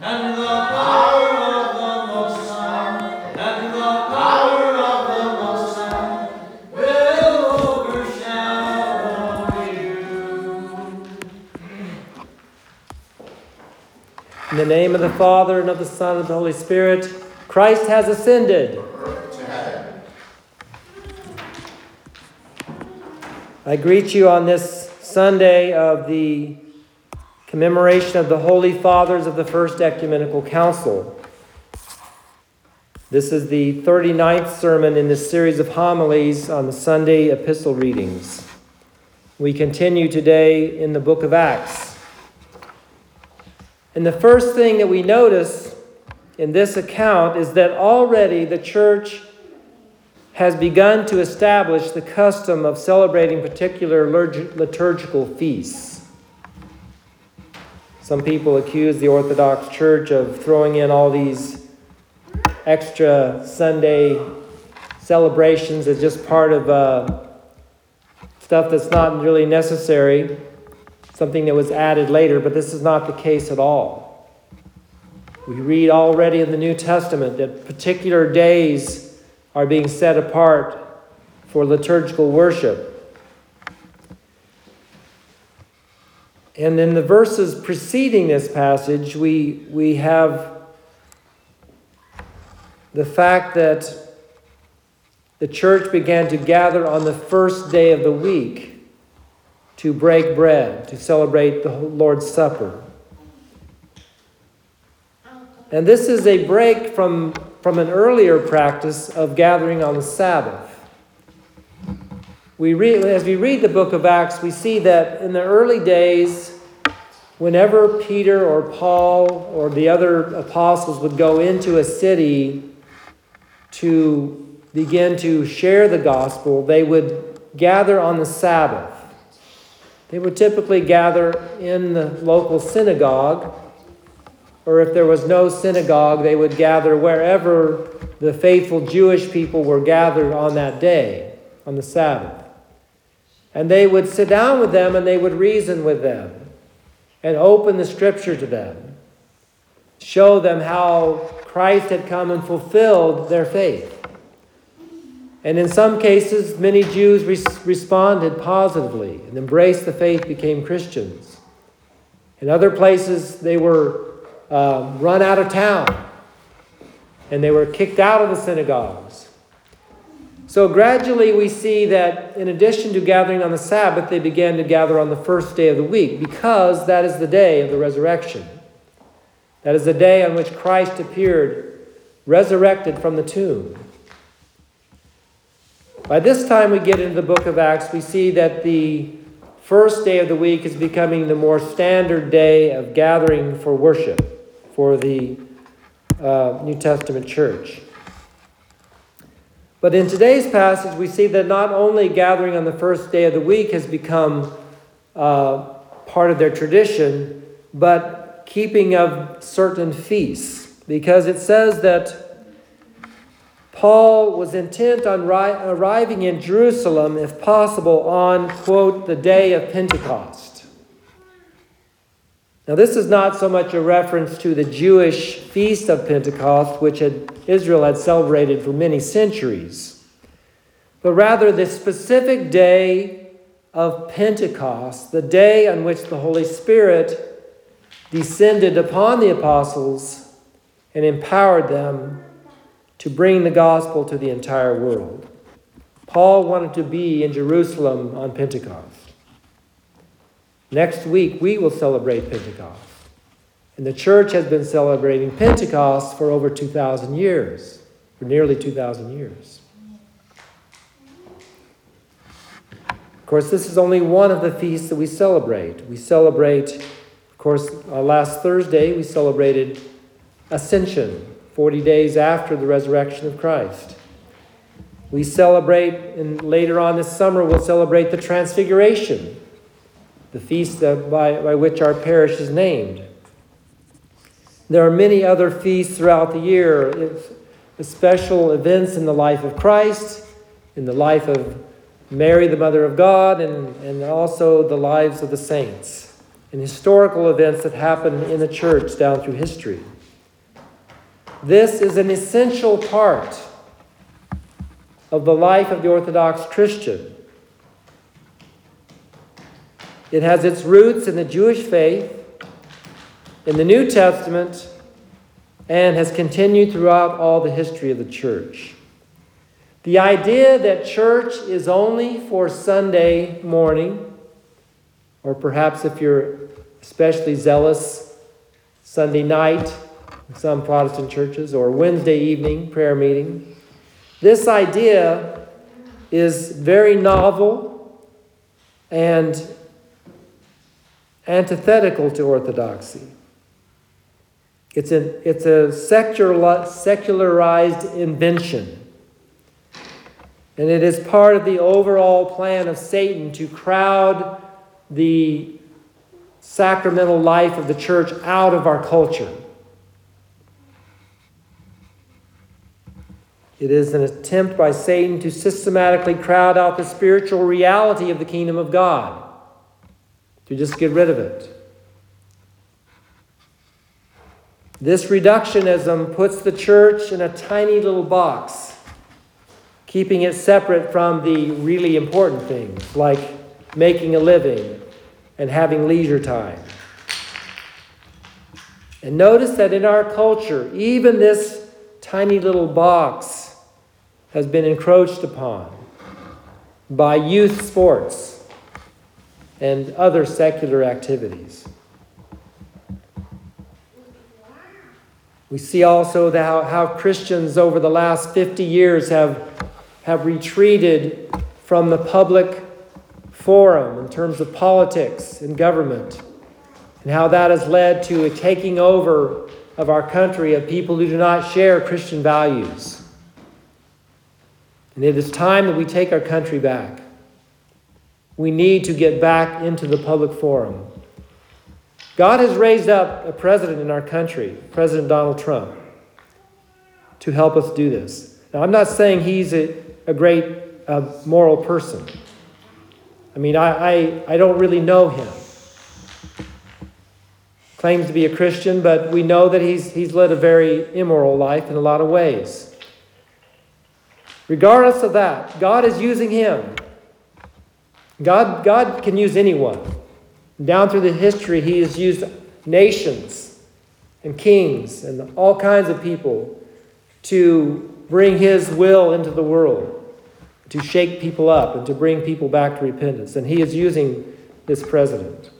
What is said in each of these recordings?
In the name of the Father, and of the Son, and of the Holy Spirit, Christ has ascended. I greet you on this Sunday of the commemoration of the Holy Fathers of the First Ecumenical Council. This is the 39th sermon in this series of homilies on the Sunday epistle readings. We continue today in the book of Acts. And the first thing that we notice in this account is that already the church has begun to establish the custom of celebrating particular liturgical feasts. Some people accuse the Orthodox Church of throwing in all these extra Sunday celebrations as just part of uh, stuff that's not really necessary, something that was added later, but this is not the case at all. We read already in the New Testament that particular days are being set apart for liturgical worship. And in the verses preceding this passage, we, we have the fact that the church began to gather on the first day of the week to break bread, to celebrate the Lord's Supper. And this is a break from from an earlier practice of gathering on the Sabbath. We read, as we read the book of Acts, we see that in the early days, whenever Peter or Paul or the other apostles would go into a city to begin to share the gospel, they would gather on the Sabbath. They would typically gather in the local synagogue or if there was no synagogue, they would gather wherever the faithful Jewish people were gathered on that day, on the Sabbath. And they would sit down with them and they would reason with them and open the scripture to them, show them how Christ had come and fulfilled their faith. And in some cases, many Jews responded positively and embraced the faith, became Christians. In other places, they were um, run out of town and they were kicked out of the synagogues. So gradually we see that in addition to gathering on the Sabbath, they began to gather on the first day of the week because that is the day of the resurrection. That is the day on which Christ appeared, resurrected from the tomb. By this time we get into the book of Acts, we see that the first day of the week is becoming the more standard day of gathering for worship for the uh, New Testament church. But in today's passage, we see that not only gathering on the first day of the week has become uh, part of their tradition, but keeping of certain feasts. Because it says that Paul was intent on ri- arriving in Jerusalem, if possible, on, quote, the day of Pentecost. Now, this is not so much a reference to the Jewish feast of Pentecost, which had, Israel had celebrated for many centuries, but rather the specific day of Pentecost, the day on which the Holy Spirit descended upon the apostles and empowered them to bring the gospel to the entire world. Paul wanted to be in Jerusalem on Pentecost. Next week, we will celebrate Pentecost. And the church has been celebrating Pentecost for over 2,000 years, for nearly 2,000 years. Of course, this is only one of the feasts that we celebrate. We celebrate, of course, uh, last Thursday, we celebrated Ascension, 40 days after the resurrection of Christ. We celebrate, and later on this summer, we'll celebrate the Transfiguration, the feast by, by which our parish is named. There are many other feasts throughout the year, the special events in the life of Christ, in the life of Mary, the Mother of God, and, and also the lives of the saints. and historical events that happen in the church down through history. This is an essential part of the life of the Orthodox Christian. It has its roots in the Jewish faith, in the New Testament, and has continued throughout all the history of the church. The idea that church is only for Sunday morning, or perhaps if you're especially zealous, Sunday night, in some Protestant churches, or Wednesday evening prayer meeting, this idea is very novel and antithetical to orthodoxy. It's a, it's a secularized invention. And it is part of the overall plan of Satan to crowd the sacramental life of the church out of our culture. It is an attempt by Satan to systematically crowd out the spiritual reality of the kingdom of God, to just get rid of it. This reductionism puts the church in a tiny little box, keeping it separate from the really important things like making a living and having leisure time. And notice that in our culture, even this tiny little box has been encroached upon by youth sports and other secular activities. We see also how, how Christians over the last 50 years have, have retreated from the public forum in terms of politics and government, and how that has led to a taking over of our country of people who do not share Christian values. And it is time that we take our country back. We need to get back into the public forum. God has raised up a president in our country, President Donald Trump, to help us do this. Now, I'm not saying he's a, a great uh, moral person. I mean, I, I, I don't really know him. Claims to be a Christian, but we know that he's, he's led a very immoral life in a lot of ways. Regardless of that, God is using him. God, God can use anyone. Down through the history, he has used nations and kings and all kinds of people to bring his will into the world, to shake people up and to bring people back to repentance. And he is using this president.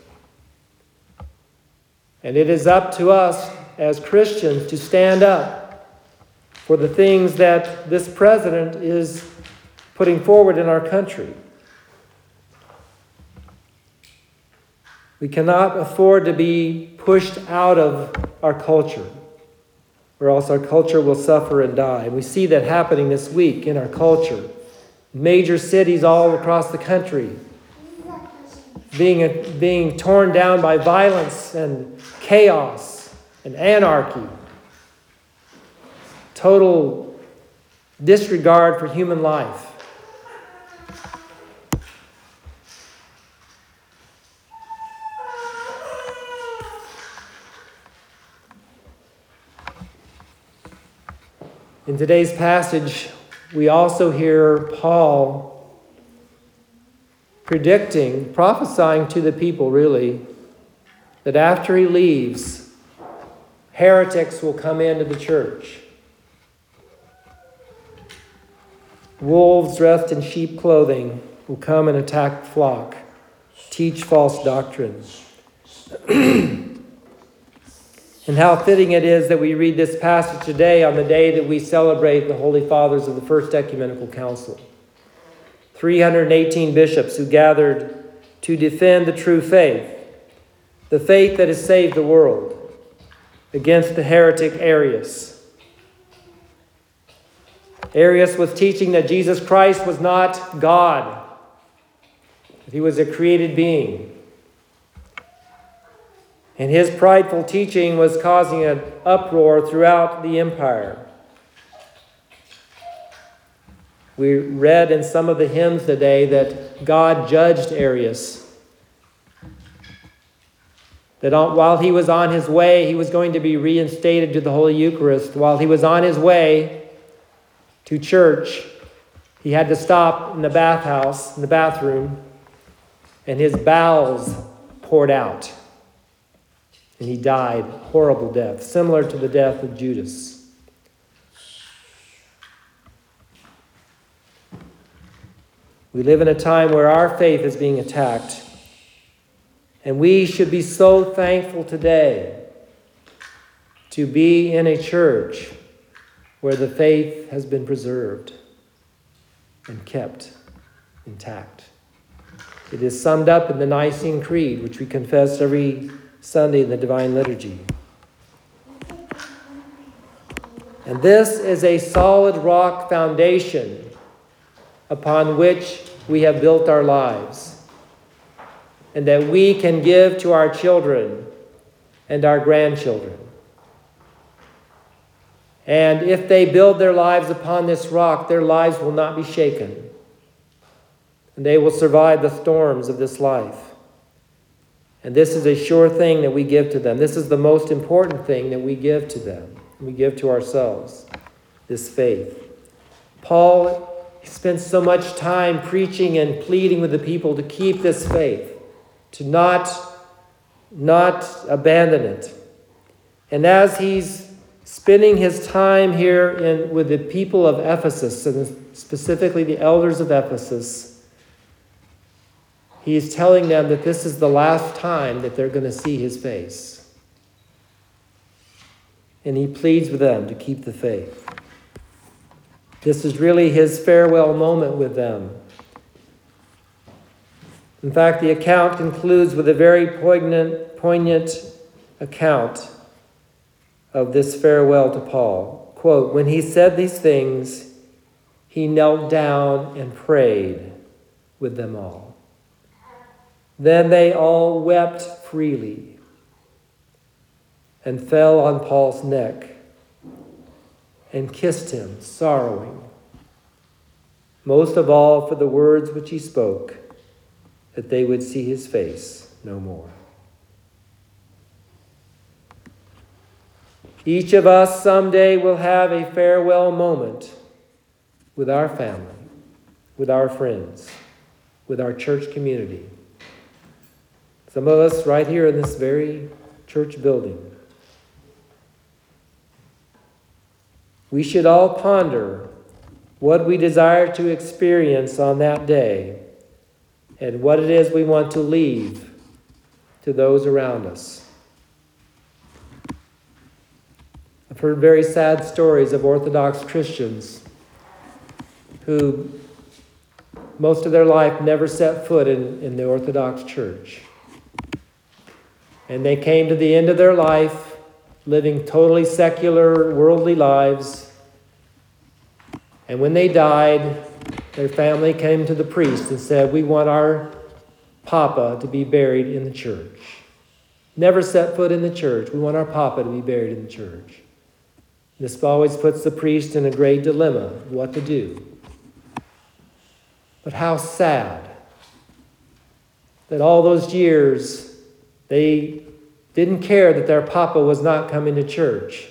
And it is up to us as Christians to stand up for the things that this president is putting forward in our country. We cannot afford to be pushed out of our culture, or else our culture will suffer and die. We see that happening this week in our culture. Major cities all across the country being, being torn down by violence and chaos and anarchy total disregard for human life. In today's passage, we also hear Paul predicting, prophesying to the people, really, that after he leaves, heretics will come into the church. Wolves dressed in sheep clothing will come and attack the flock, teach false doctrines. and how fitting it is that we read this passage today on the day that we celebrate the Holy Fathers of the First Ecumenical Council. 318 bishops who gathered to defend the true faith, the faith that has saved the world, against the heretic Arius Arius was teaching that Jesus Christ was not God, that he was a created being. And his prideful teaching was causing an uproar throughout the empire. We read in some of the hymns today that God judged Arius. that while he was on his way, he was going to be reinstated to the Holy Eucharist. While he was on his way to church, he had to stop in the bathhouse, in the bathroom, and his bowels poured out. And he died horrible death, similar to the death of Judas. We live in a time where our faith is being attacked. And we should be so thankful today to be in a church where the faith has been preserved and kept intact. It is summed up in the Nicene Creed, which we confess every Sunday in the Divine Liturgy. And this is a solid rock foundation upon which we have built our lives, and that we can give to our children and our grandchildren. And if they build their lives upon this rock, their lives will not be shaken. And they will survive the storms of this life. And this is a sure thing that we give to them. This is the most important thing that we give to them. We give to ourselves this faith. Paul spends so much time preaching and pleading with the people to keep this faith, to not, not abandon it. And as he's spending his time here in, with the people of Ephesus, and specifically the elders of Ephesus, he is telling them that this is the last time that they're going to see his face. And he pleads with them to keep the faith. This is really his farewell moment with them. In fact, the account concludes with a very poignant, poignant account of this farewell to Paul. Quote, when he said these things, he knelt down and prayed with them all. Then they all wept freely and fell on Paul's neck and kissed him, sorrowing, most of all for the words which he spoke, that they would see his face no more. Each of us someday will have a farewell moment with our family, with our friends, with our church community. Some of us right here in this very church building. We should all ponder what we desire to experience on that day and what it is we want to leave to those around us. I've heard very sad stories of Orthodox Christians who, most of their life, never set foot in, in the Orthodox Church. And they came to the end of their life living totally secular, worldly lives. And when they died, their family came to the priest and said, We want our papa to be buried in the church. Never set foot in the church. We want our papa to be buried in the church. This always puts the priest in a great dilemma what to do. But how sad that all those years they didn't care that their papa was not coming to church.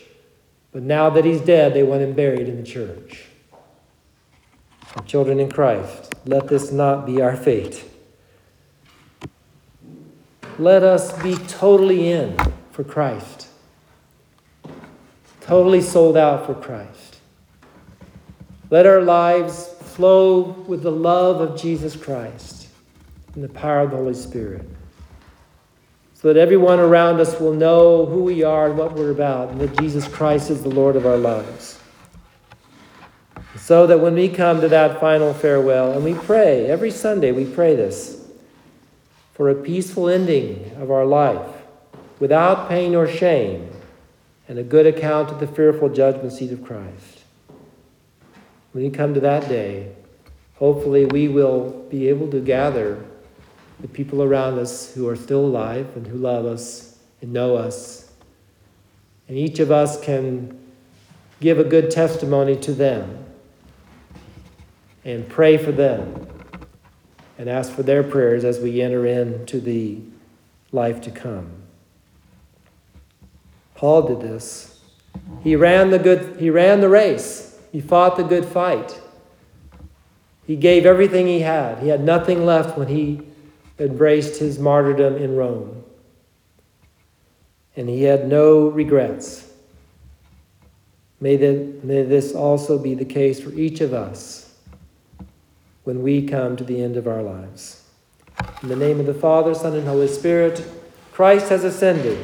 But now that he's dead, they want him buried in the church. Our children in Christ, let this not be our fate. Let us be totally in for Christ, totally sold out for Christ. Let our lives flow with the love of Jesus Christ and the power of the Holy Spirit so that everyone around us will know who we are and what we're about, and that Jesus Christ is the Lord of our lives. So that when we come to that final farewell, and we pray, every Sunday we pray this, for a peaceful ending of our life, without pain or shame, and a good account of the fearful judgment seat of Christ. When we come to that day, hopefully we will be able to gather the people around us who are still alive and who love us and know us. And each of us can give a good testimony to them and pray for them and ask for their prayers as we enter into the life to come. Paul did this. He ran the good he ran the race. He fought the good fight. He gave everything he had. He had nothing left when he embraced his martyrdom in Rome. And he had no regrets. May, may this also be the case for each of us when we come to the end of our lives. In the name of the Father, Son, and Holy Spirit, Christ has ascended.